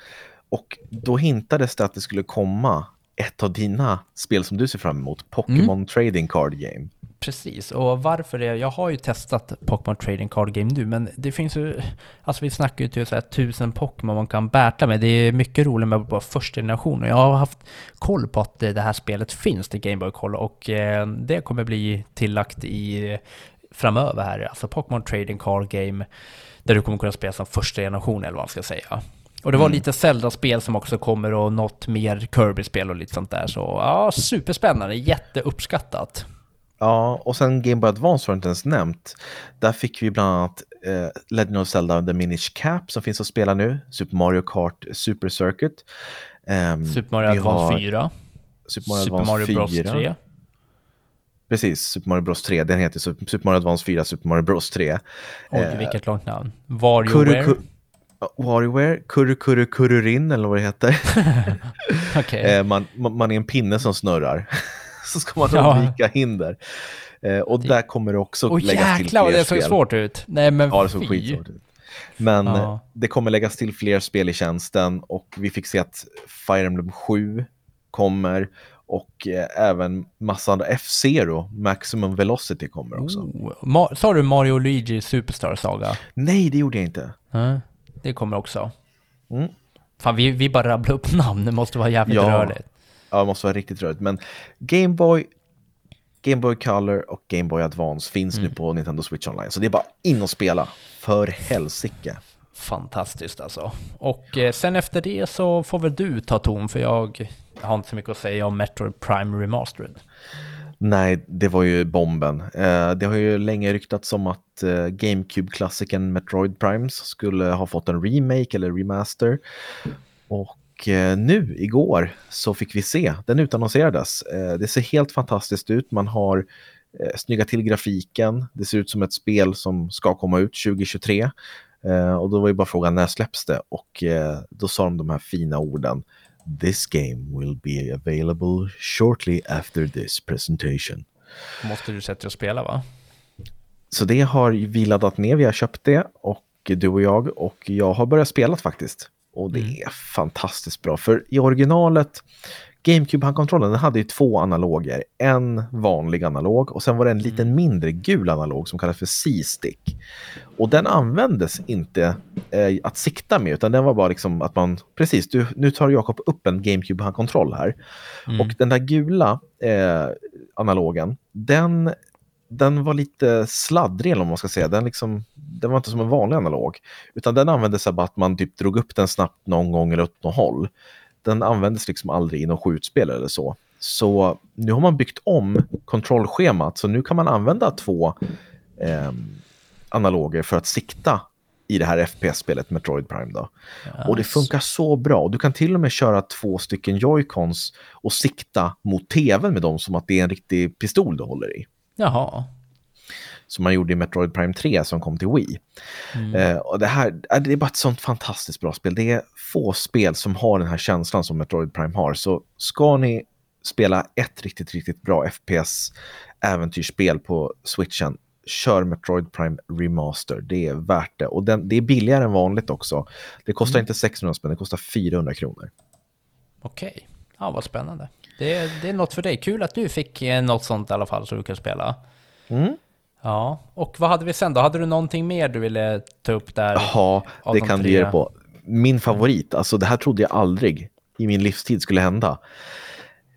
A: Och då hintades det att det skulle komma ett av dina spel som du ser fram emot, Pokémon Trading Card Game.
B: Precis, och varför det? Jag har ju testat Pokémon Trading Card Game nu, men det finns ju... Alltså vi snackar ju typ så här tusen Pokémon man kan battla med. Det är mycket roligt med bara första generationen. Jag har haft koll på att det här spelet finns till Game Boy Color och eh, det kommer bli tillagt i framöver här, alltså Pokémon Trading Card Game, där du kommer kunna spela som första generation eller vad man ska säga. Och det var lite Zelda-spel som också kommer och något mer Kirby-spel och lite sånt där. Så ja, superspännande, jätteuppskattat.
A: Ja, och sen Game Boy Advance har inte ens nämnt. Där fick vi bland annat eh, Legend of Zelda The Minish Cap som finns att spela nu, Super Mario Kart Super Circuit. Ehm,
B: Super Mario Advance
A: har
B: 4.
A: Super Mario
B: Super
A: Advance
B: Mario Bros
A: 4.
B: 3.
A: Precis, Super Mario Bros 3. Den heter Super Mario Advance 4, Super Mario Bros 3.
B: Oj,
A: Eh,
B: vilket långt namn. WarioWare.
A: WarioWare, Kuru Kuru Kururin eller vad det heter.
B: Okej.
A: Eh, man, man man är en pinne som snurrar. så ska man
B: Ja.
A: undvika hinder. Eh, och där kommer det också
B: Åh
A: läggas till
B: jäklar vad
A: fler
B: det såg
A: spel.
B: svårt ut. Nej men
A: Ja, det såg skitsvårt ut. Men
B: Ja.
A: eh, det kommer läggas till fler spel i tjänsten och vi fick se att Fire Emblem 7 kommer och eh, även massa andra F-Zero, Maximum Velocity kommer också.
B: Oh. Sa du Mario Luigi Superstar Saga?
A: Nej, det gjorde jag inte.
B: Ja, det kommer också.
A: Mm.
B: Fan, vi, vi bara rabblar upp namn. Det måste vara jävligt
A: Ja.
B: rörligt.
A: Ja, det måste vara riktigt rörigt. Men Game Boy, Game Boy Color och Game Boy Advance finns
B: Mm.
A: nu på Nintendo Switch Online. Så det är bara in och spela. För helsike.
B: Fantastiskt alltså. Och eh, sen efter det så får väl du ta ton, för jag har inte så mycket att säga om Metroid Prime Remastered.
A: Nej, det var ju bomben. Eh, det har ju länge ryktats om att eh, GameCube-klassikern Metroid Primes skulle ha fått en remake eller remaster. Och eh, nu, igår, så fick vi se. Den utannonserades. Eh, det ser helt fantastiskt ut. Man har eh, snyggat till grafiken. Det ser ut som ett spel som ska komma ut 2023. Eh, och då var ju bara frågan när släpps det? Och då sa de de här fina orden. This game will be available shortly after this presentation.
B: Måste du sätta dig och spela va?
A: Så det har vi laddat ner, vi har köpt det och du och jag och jag har börjat spela faktiskt. Och det
B: Mm.
A: är fantastiskt bra för i originalet GameCube-handkontrollen den hade ju två analoger. En vanlig analog och sen var det en liten mindre gul analog som kallas för C-stick. Och den användes inte eh, att sikta med utan den var bara liksom att man, precis, du, nu tar Jakob upp en GameCube-handkontroll här.
B: Mm.
A: Och den där gula eh, analogen, den, den var lite sladdrig eller vad man ska säga. Den, liksom, den var inte som en vanlig analog. Utan den användes så att man typ drog upp den snabbt någon gång eller åt något håll. Den användes liksom aldrig i något skjutspel eller så. Så nu har man byggt om kontrollschemat så nu kan man använda två eh, analoger för att sikta i det här FPS-spelet Metroid Prime. Då. Och det funkar så bra. Du kan till och med köra två stycken joycons och sikta mot tvn med dem som att det är en riktig pistol du håller i.
B: Jaha.
A: Som man gjorde i Metroid Prime 3 som kom till Wii.
B: Mm.
A: Eh, och det, här, äh, det är bara ett sånt fantastiskt bra spel. Det är få spel som har den här känslan som Metroid Prime har. Så ska ni spela ett riktigt, riktigt bra FPS-äventyrsspel på Switchen, kör Metroid Prime Remaster. Det är värt det. Och den, det är billigare än vanligt också. Det kostar inte 600 spänn, det kostar 400 kronor.
B: Okej. Ja, vad spännande. Det är, det är något för dig. Kul att du fick eh, något sånt i alla fall så du kan spela.
A: Mm.
B: Ja, och vad hade vi sen då? Hade du någonting mer du ville ta upp där?
A: Ja, det
B: de
A: kan du ge dig på. Min favorit, alltså det här trodde jag aldrig i min livstid skulle hända.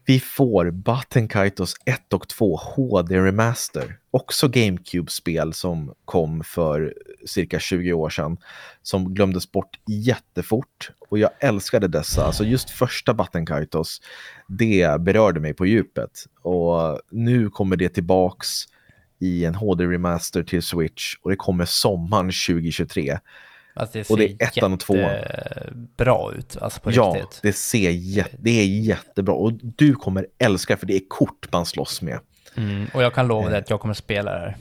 A: Vi får Button Kaitos 1 och 2 HD Remaster. Också GameCube-spel som kom för cirka 20 år sedan. Som glömdes bort jättefort. Och jag älskade dessa. Alltså just första Button Kaitos, det berörde mig på djupet. Och nu kommer det tillbaks i en HD Remaster till Switch. Och det kommer sommaren 2023.
B: Alltså det
A: Och det är ettan och tvåan.
B: bra ut, alltså på
A: Ja,
B: riktigt.
A: det ser det är jättebra. Och du kommer älska för det är kort man slåss med.
B: Mm, och jag kan
A: Eh.
B: lova dig att jag kommer spela det här.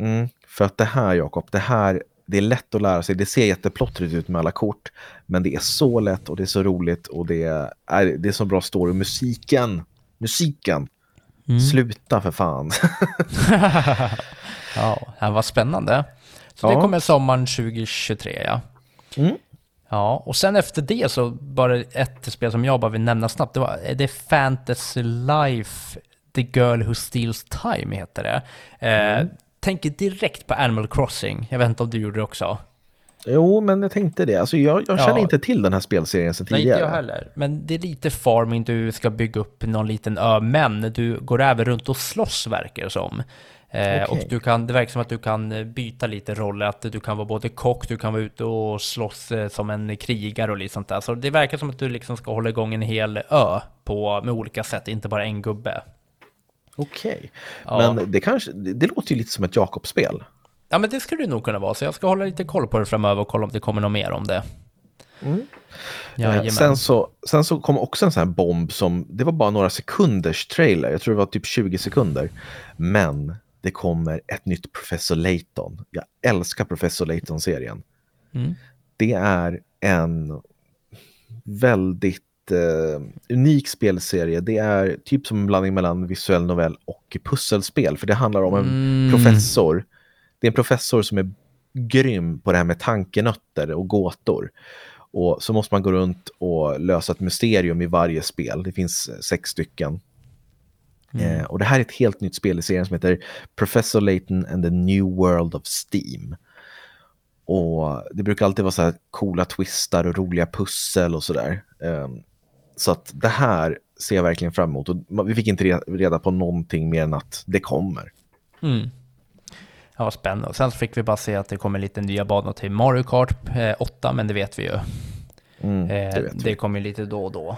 A: Mm, för att det här, Jakob, det här, det är lätt att lära sig. Det ser jätteplottrigt ut med alla kort, men det är så lätt och det är så roligt och det är, det är så bra story. Musiken, musiken,
B: Mm.
A: sluta för fan.
B: Ja, det var spännande. Så
A: Ja.
B: det kommer sommaren 2023, ja.
A: Mm.
B: Ja, och sen efter det så bara ett spel som jag bara vill nämna snabbt. Det, var, det är Fantasy Life, The Girl Who Steals Time heter det. Eh,
A: Mm.
B: Tänker direkt på Animal Crossing. Jag vet inte om du gjorde det också.
A: Jo, men jag tänkte det. Alltså, jag, jag känner
B: Ja.
A: inte till den här spelserien
B: Nej,
A: tidigare.
B: inte jag heller. Men det är lite farming, du ska bygga upp någon liten ö, men du går även runt och slåss verkar det som. Eh,
A: Okej.
B: Och du kan, det verkar som att du kan eh, byta lite roller, att du kan vara både kock, du kan vara ute och slåss eh, som en krigare och lite sånt där. Så det verkar som att du liksom ska hålla igång en hel ö på, med olika sätt, inte bara en gubbe.
A: Okej,
B: Ja.
A: men det, kanske, det, låter ju lite som ett Jakob-spel.
B: Ja men det skulle det nog kunna vara, så jag ska hålla lite koll på det framöver och kolla om det kommer något mer om det.
A: Mm. Eh,
B: Jajamän.
A: sen, så, sen så kom också en sån här bomb som, det var bara några sekunders trailer, jag tror det var typ 20 sekunder. Men det kommer ett nytt Professor Layton. Jag älskar Professor Layton-serien.
B: Mm.
A: Det är en väldigt eh, unik spelserie. Det är typ som en blandning mellan visuell novell och pusselspel, för det handlar om en
B: Mm.
A: professor. Det är en professor som är grym på det här med tankenötter och gåtor. Och så måste man gå runt och lösa ett mysterium i varje spel. Det finns eh, sex stycken. Eh, och det här är ett helt nytt spel i serien som heter Professor Layton and the New World of Steam. Och det brukar alltid vara så här coola twistar och roliga pussel och sådär. Um, så att det här ser jag verkligen fram emot. Och vi fick inte reda på någonting mer än att det kommer.
B: Mm. Ja, spännande. Och sen så fick vi bara se att det kommer lite nya banor till Mario Kart eh, 8, men det vet vi ju.
A: Mm, det,
B: eh,
A: vet
B: det kommer lite då och då,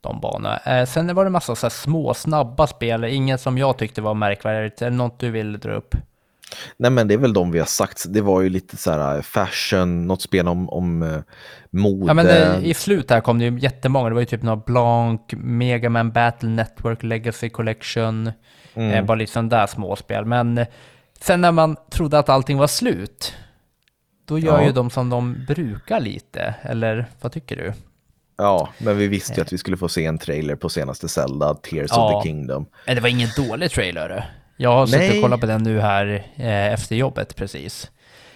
B: de banorna. Eh, sen var det massa så små, snabba spel, inget som jag tyckte var märkvärdigt. Är det något du vill dra upp?
A: Nej men det är väl de vi har sagt. Det var ju lite så här eh, fashion, något spel om, om uh, mode.
B: Ja men det, i slut här kom det ju jättemånga. Det var ju typ några Blanc, Mega Man Battle Network, Legacy Collection.
A: Mm.
B: Eh, bara lite sådana där småspel. Men eh, sen när man trodde att allting var slut, då gör
A: Ja.
B: ju de som de brukar lite. Eller vad tycker du?
A: Ja, men vi visste ju att vi skulle få se en trailer på senaste Zelda, Tears
B: Ja.
A: of the Kingdom.
B: Eh, Det var ingen dålig trailer. Jag har suttit och kollat på den nu här eh, efter jobbet precis.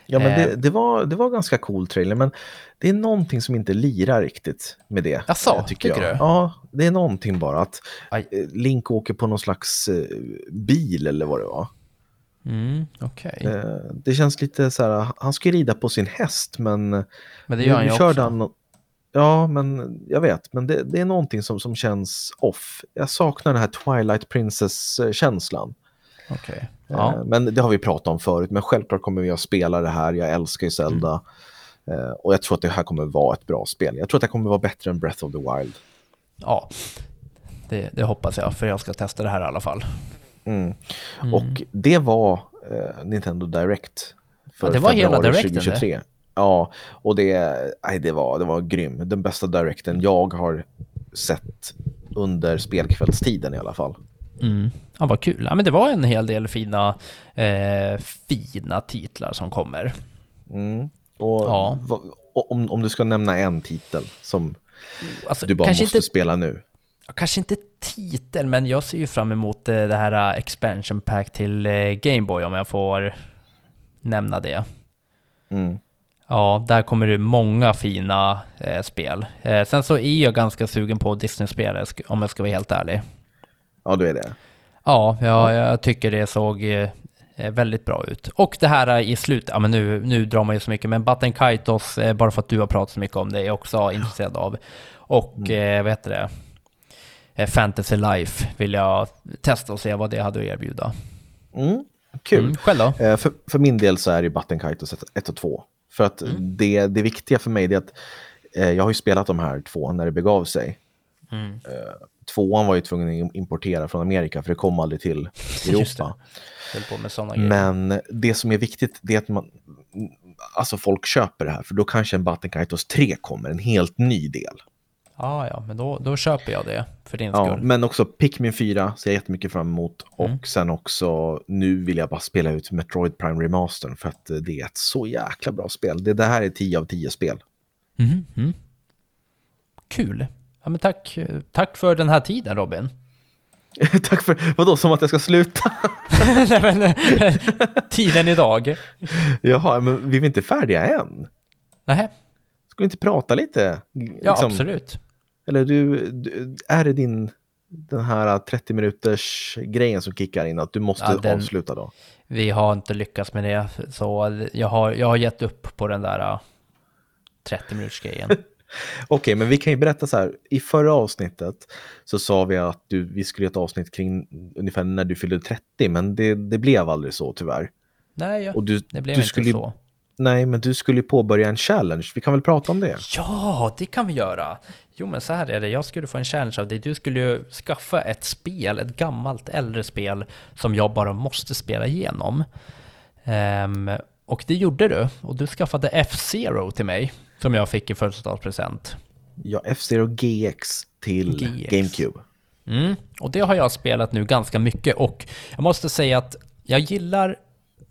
A: Ja, men
B: Eh.
A: det, det, var, det var ganska cool trailer, men det är någonting som inte lirar riktigt med det.
B: Jaså,
A: eh,
B: tycker
A: jag.
B: du?
A: Ja, det är någonting bara att
B: Aj.
A: eh, Link åker på någon slags bil eller vad det var.
B: Mm.
A: Eh, Det känns lite så här, han ska ju rida på sin häst, men
B: Men det gör han ju också.
A: han Ja, men jag vet, men det, det är någonting som, som känns off. Jag saknar den här Twilight Princess-känslan.
B: Okej.
A: Ja.
B: Ja.
A: Men det har vi pratat om förut, men självklart kommer vi att spela det här. Jag älskar ju Zelda.
B: Mm.
A: Eh, och jag tror att det här kommer vara ett bra spel. Jag tror att det kommer vara bättre än Breath of the Wild.
B: ja. Det, det hoppas jag, för jag ska testa det här i alla fall.
A: Mm.
B: Mm.
A: Och det var eh, Nintendo Direct. För
B: Ja, det var hela Directen,
A: 2023. Ja, och det, nej, det, var, det var grym. Den bästa Directen jag har sett under spelkvällstiden i alla fall.
B: Mm. Ja, vad kul. Ja, men det var en hel del fina, eh, fina titlar som kommer.
A: Mm. Och
B: Ja.
A: och om, om du ska nämna en titel som
B: Alltså,
A: du bara måste
B: inte,
A: spela nu.
B: kanske inte titel, men jag ser ju fram emot eh, det här eh, expansion pack till eh, Game Boy om jag får nämna det.
A: Mm.
B: Ja, där kommer det många fina eh, spel. Eh, sen så är jag ganska sugen på Disney-spel om jag ska vara helt ärlig.
A: Ja, du är det.
B: Ja, jag, jag tycker det såg eh, eh, väldigt bra ut. Och det här eh, i slutet, ja men nu, nu drar man ju så mycket, men Button Kaitos, bara för att du har pratat så mycket om det, är jag också intresserad av. Och eh, vad heter det? Fantasy Life vill jag testa och se vad det hade att erbjuda.
A: Mm. Kul.
B: Mm, själv då?
A: Eh, för, för min del så är det Button Kaitos 1 och 2. För att
B: Mm.
A: det, det viktiga för mig är att eh, jag har ju spelat de här två när det begav sig.
B: Mm.
A: Tvåan var ju tvungen att importera från Amerika för det kom aldrig till Europa.
B: Grejer.
A: Men det som är viktigt det är att man, alltså folk köper det här för då kanske en Button Kaitos 3 kommer, en helt ny del.
B: Ja, ja, men då, då köper jag det för din
A: Ja,
B: skull.
A: men också Pikmin 4 ser jag jättemycket fram emot.
B: Mm.
A: Och sen också, nu vill jag bara spela ut Metroid Prime Remastern för att eh, det är ett så jäkla bra spel. Det, det här är 10 av 10 spel.
B: Mhm, mm. Kul. Ja, men tack, tack för den här tiden Robin.
A: Tack för, vadå, som att jag ska sluta?
B: Nej, men, tiden idag.
A: Jaha, men vi är inte färdiga än.
B: Nej,
A: Ska vi inte prata lite?
B: ja
A: Liksom,
B: absolut.
A: Eller du, du, är det din, den här 30 minuters grejen som kickar in, att du måste
B: Ja, den-
A: avsluta då?
B: Vi har inte lyckats med det, så jag har, jag har gett upp på den där uh, 30 minuters grejen.
A: Okej, men vi kan ju berätta så här. I förra avsnittet så sa vi att du, vi skulle göra ett avsnitt kring ungefär när du fyllde 30, men det, det blev aldrig så tyvärr.
B: Nej, ja,
A: Och du,
B: det blev
A: du
B: inte
A: skulle,
B: så.
A: Nej, men du skulle ju påbörja en challenge. Vi kan väl prata om det?
B: Ja, det kan vi göra. Jo, men så här är det. Jag skulle få en challenge av dig. Du skulle ju skaffa ett spel, ett gammalt äldre spel som jag bara måste spela igenom. Ehm, och det gjorde du. Och du skaffade F-Zero till mig, som jag fick i födelsedagspresent.
A: Ja, F-Zero GX till
B: GX.
A: GameCube.
B: Mm, och det har jag spelat nu ganska mycket och jag måste säga att jag gillar,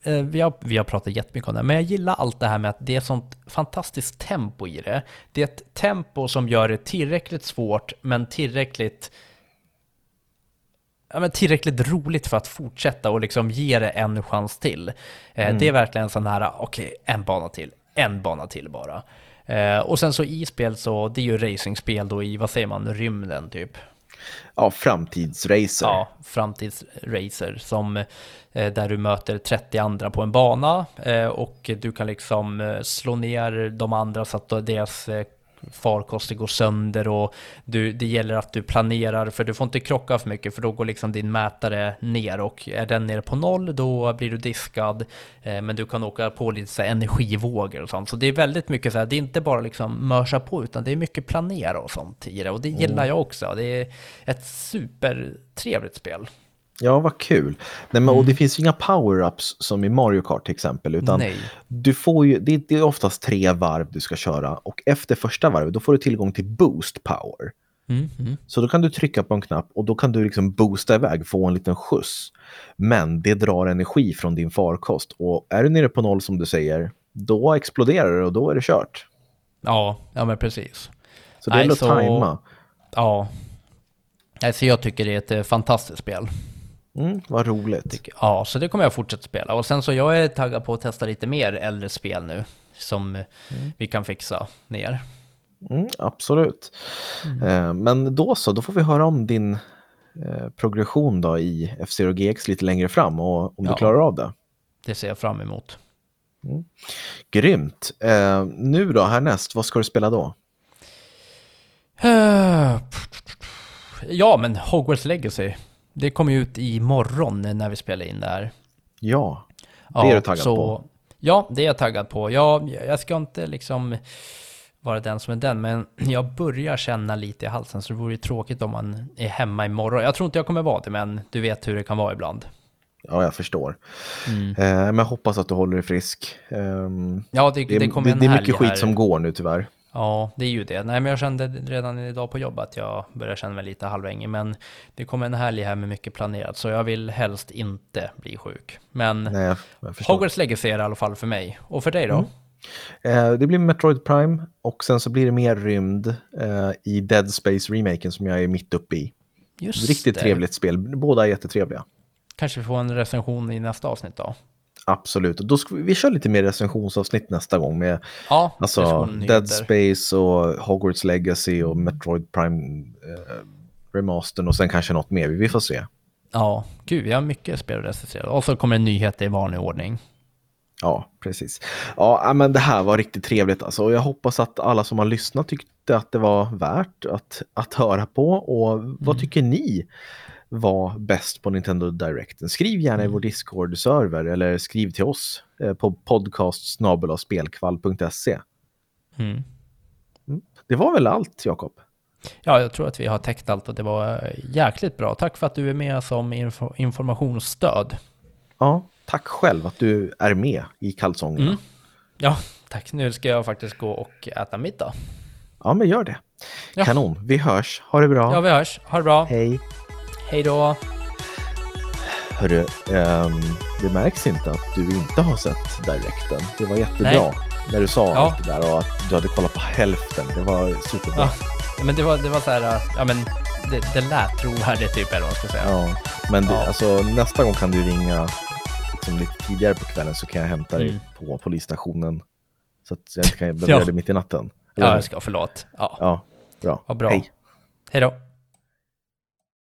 B: eh, vi, har, vi har pratat jättemycket om det, men jag gillar allt det här med att det är sånt fantastiskt tempo i det. Det är ett tempo som gör det tillräckligt svårt, men tillräckligt Ja, men tillräckligt roligt för att fortsätta och liksom ge det en chans till. Eh, Det är verkligen en sån här, okej, en bana till, en bana till bara. Eh, och sen så i spel så, det är ju racingspel då i, vad säger man, rymden typ.
A: Ja, framtidsracer.
B: Ja, framtidsracer som eh, där du möter 30 andra på en bana eh, och du kan liksom eh, slå ner de andra så att deras eh, farkoster går sönder och du, det gäller att du planerar för du får inte krocka för mycket för då går liksom din mätare ner och är den nere på noll då blir du diskad eh, men du kan åka på lite så här energivågor och sånt så det är väldigt mycket så här, det är inte bara liksom mörsa på utan det är mycket planera och sånt i det och det gillar mm. jag också. Det är ett supertrevligt spel.
A: Ja, vad kul. Nej, men, mm. Och det finns ju inga power-ups som i Mario Kart till exempel, utan Nej. du får ju, det, det, är oftast tre varv du ska köra och efter första varvet då får du tillgång till boost power. Mm, mm. Så då kan du trycka på en knapp och då kan du liksom boosta iväg, få en liten skjuts. Men det drar energi från din farkost och är du nere på noll som du säger, då exploderar det och då är det kört.
B: Ja, ja men precis.
A: Så det gäller att tajma.
B: Ja. Alltså jag tycker det är ett eh, fantastiskt spel.
A: Mm, vad roligt.
B: Ja, så det kommer jag fortsätta spela. Och sen så jag är taggad på att testa lite mer äldre spel nu som mm. vi kan fixa ner.
A: Mm, absolut. Mm. Eh, men då så, då får vi höra om din eh, progression då i F-Zero GX lite längre fram och om ja, du klarar av det.
B: Det ser jag fram emot.
A: Mm. Grymt. Eh, nu då, härnäst, vad ska du spela då?
B: Ja, men Hogwarts Legacy. Det kommer ut imorgon när vi spelar in det här.
A: Ja, det är ja, du taggad så, på.
B: Ja, det är jag taggad på. Jag, jag ska inte liksom vara den som är den, men jag börjar känna lite i halsen så det vore ju tråkigt om man är hemma imorgon. Jag tror inte jag kommer vara det, men du vet hur det kan vara ibland.
A: Ja, jag förstår. Mm. Eh, men jag hoppas att du håller dig frisk. Eh,
B: ja, det, det, det kommer
A: det, det är mycket skit som går nu tyvärr.
B: Ja, det är ju det. Nej, men jag kände redan idag på jobbet att jag börjar känna mig lite halvängig. Men det kommer en helg här med mycket planerat, så jag vill helst inte bli sjuk. Men Nej, Hogwarts Legacy är det i alla fall för mig. Och för dig då? Mm.
A: Eh, det blir Metroid Prime och sen så blir det mer rymd eh, i Dead Space-remaken som jag är mitt uppe i. Just Riktigt det. trevligt spel, båda är jättetrevliga.
B: Kanske vi får en recension i nästa avsnitt då?
A: Absolut, och då ska vi, vi kör lite mer recensionsavsnitt nästa gång med ja, alltså, Dead Space och Hogwarts Legacy och Metroid Prime eh, remastern och sen kanske något mer, vi får se.
B: Ja, gud, vi har mycket spel att recensera. Och så kommer en nyhet i vanlig ordning.
A: Ja, precis. Ja, men det här var riktigt trevligt alltså. Och jag hoppas att alla som har lyssnat tyckte att det var värt att, att höra på. Och mm. vad tycker ni? Var bäst på Nintendo Directen. Skriv gärna i vår mm. Discord-server eller skriv till oss eh, på podcast. Mm. mm. Det var väl allt, Jakob?
B: Ja, jag tror att vi har täckt allt och det var jäkligt bra. Tack för att du är med som info informationsstöd.
A: Ja, tack själv att du är med i kalsongerna. Mm.
B: Ja, tack. Nu ska jag faktiskt gå och äta middag.
A: Ja, men gör det. Ja. Kanon. Vi hörs. Ha det bra.
B: Ja, vi hörs. Ha det bra.
A: Hej.
B: Hej då!
A: Hörru, um, det märks inte att du inte har sett direkten. Det var jättebra Nej. när du sa ja. allt det där och att du hade kollat på hälften. Det var superbra.
B: Ja, men det var, det var så här, ja men det, det lät trovärdigt typ eller vad man ska säga.
A: Ja, men det, ja. Alltså, nästa gång kan du ringa liksom, lite tidigare på kvällen så kan jag hämta dig mm. på polisstationen. Så att jag inte kan behöva ja. det mitt i natten.
B: Eller? Ja, jag ska, förlåt. Ja,
A: ja bra.
B: Ja, bra.
A: Hej.
B: Hej då.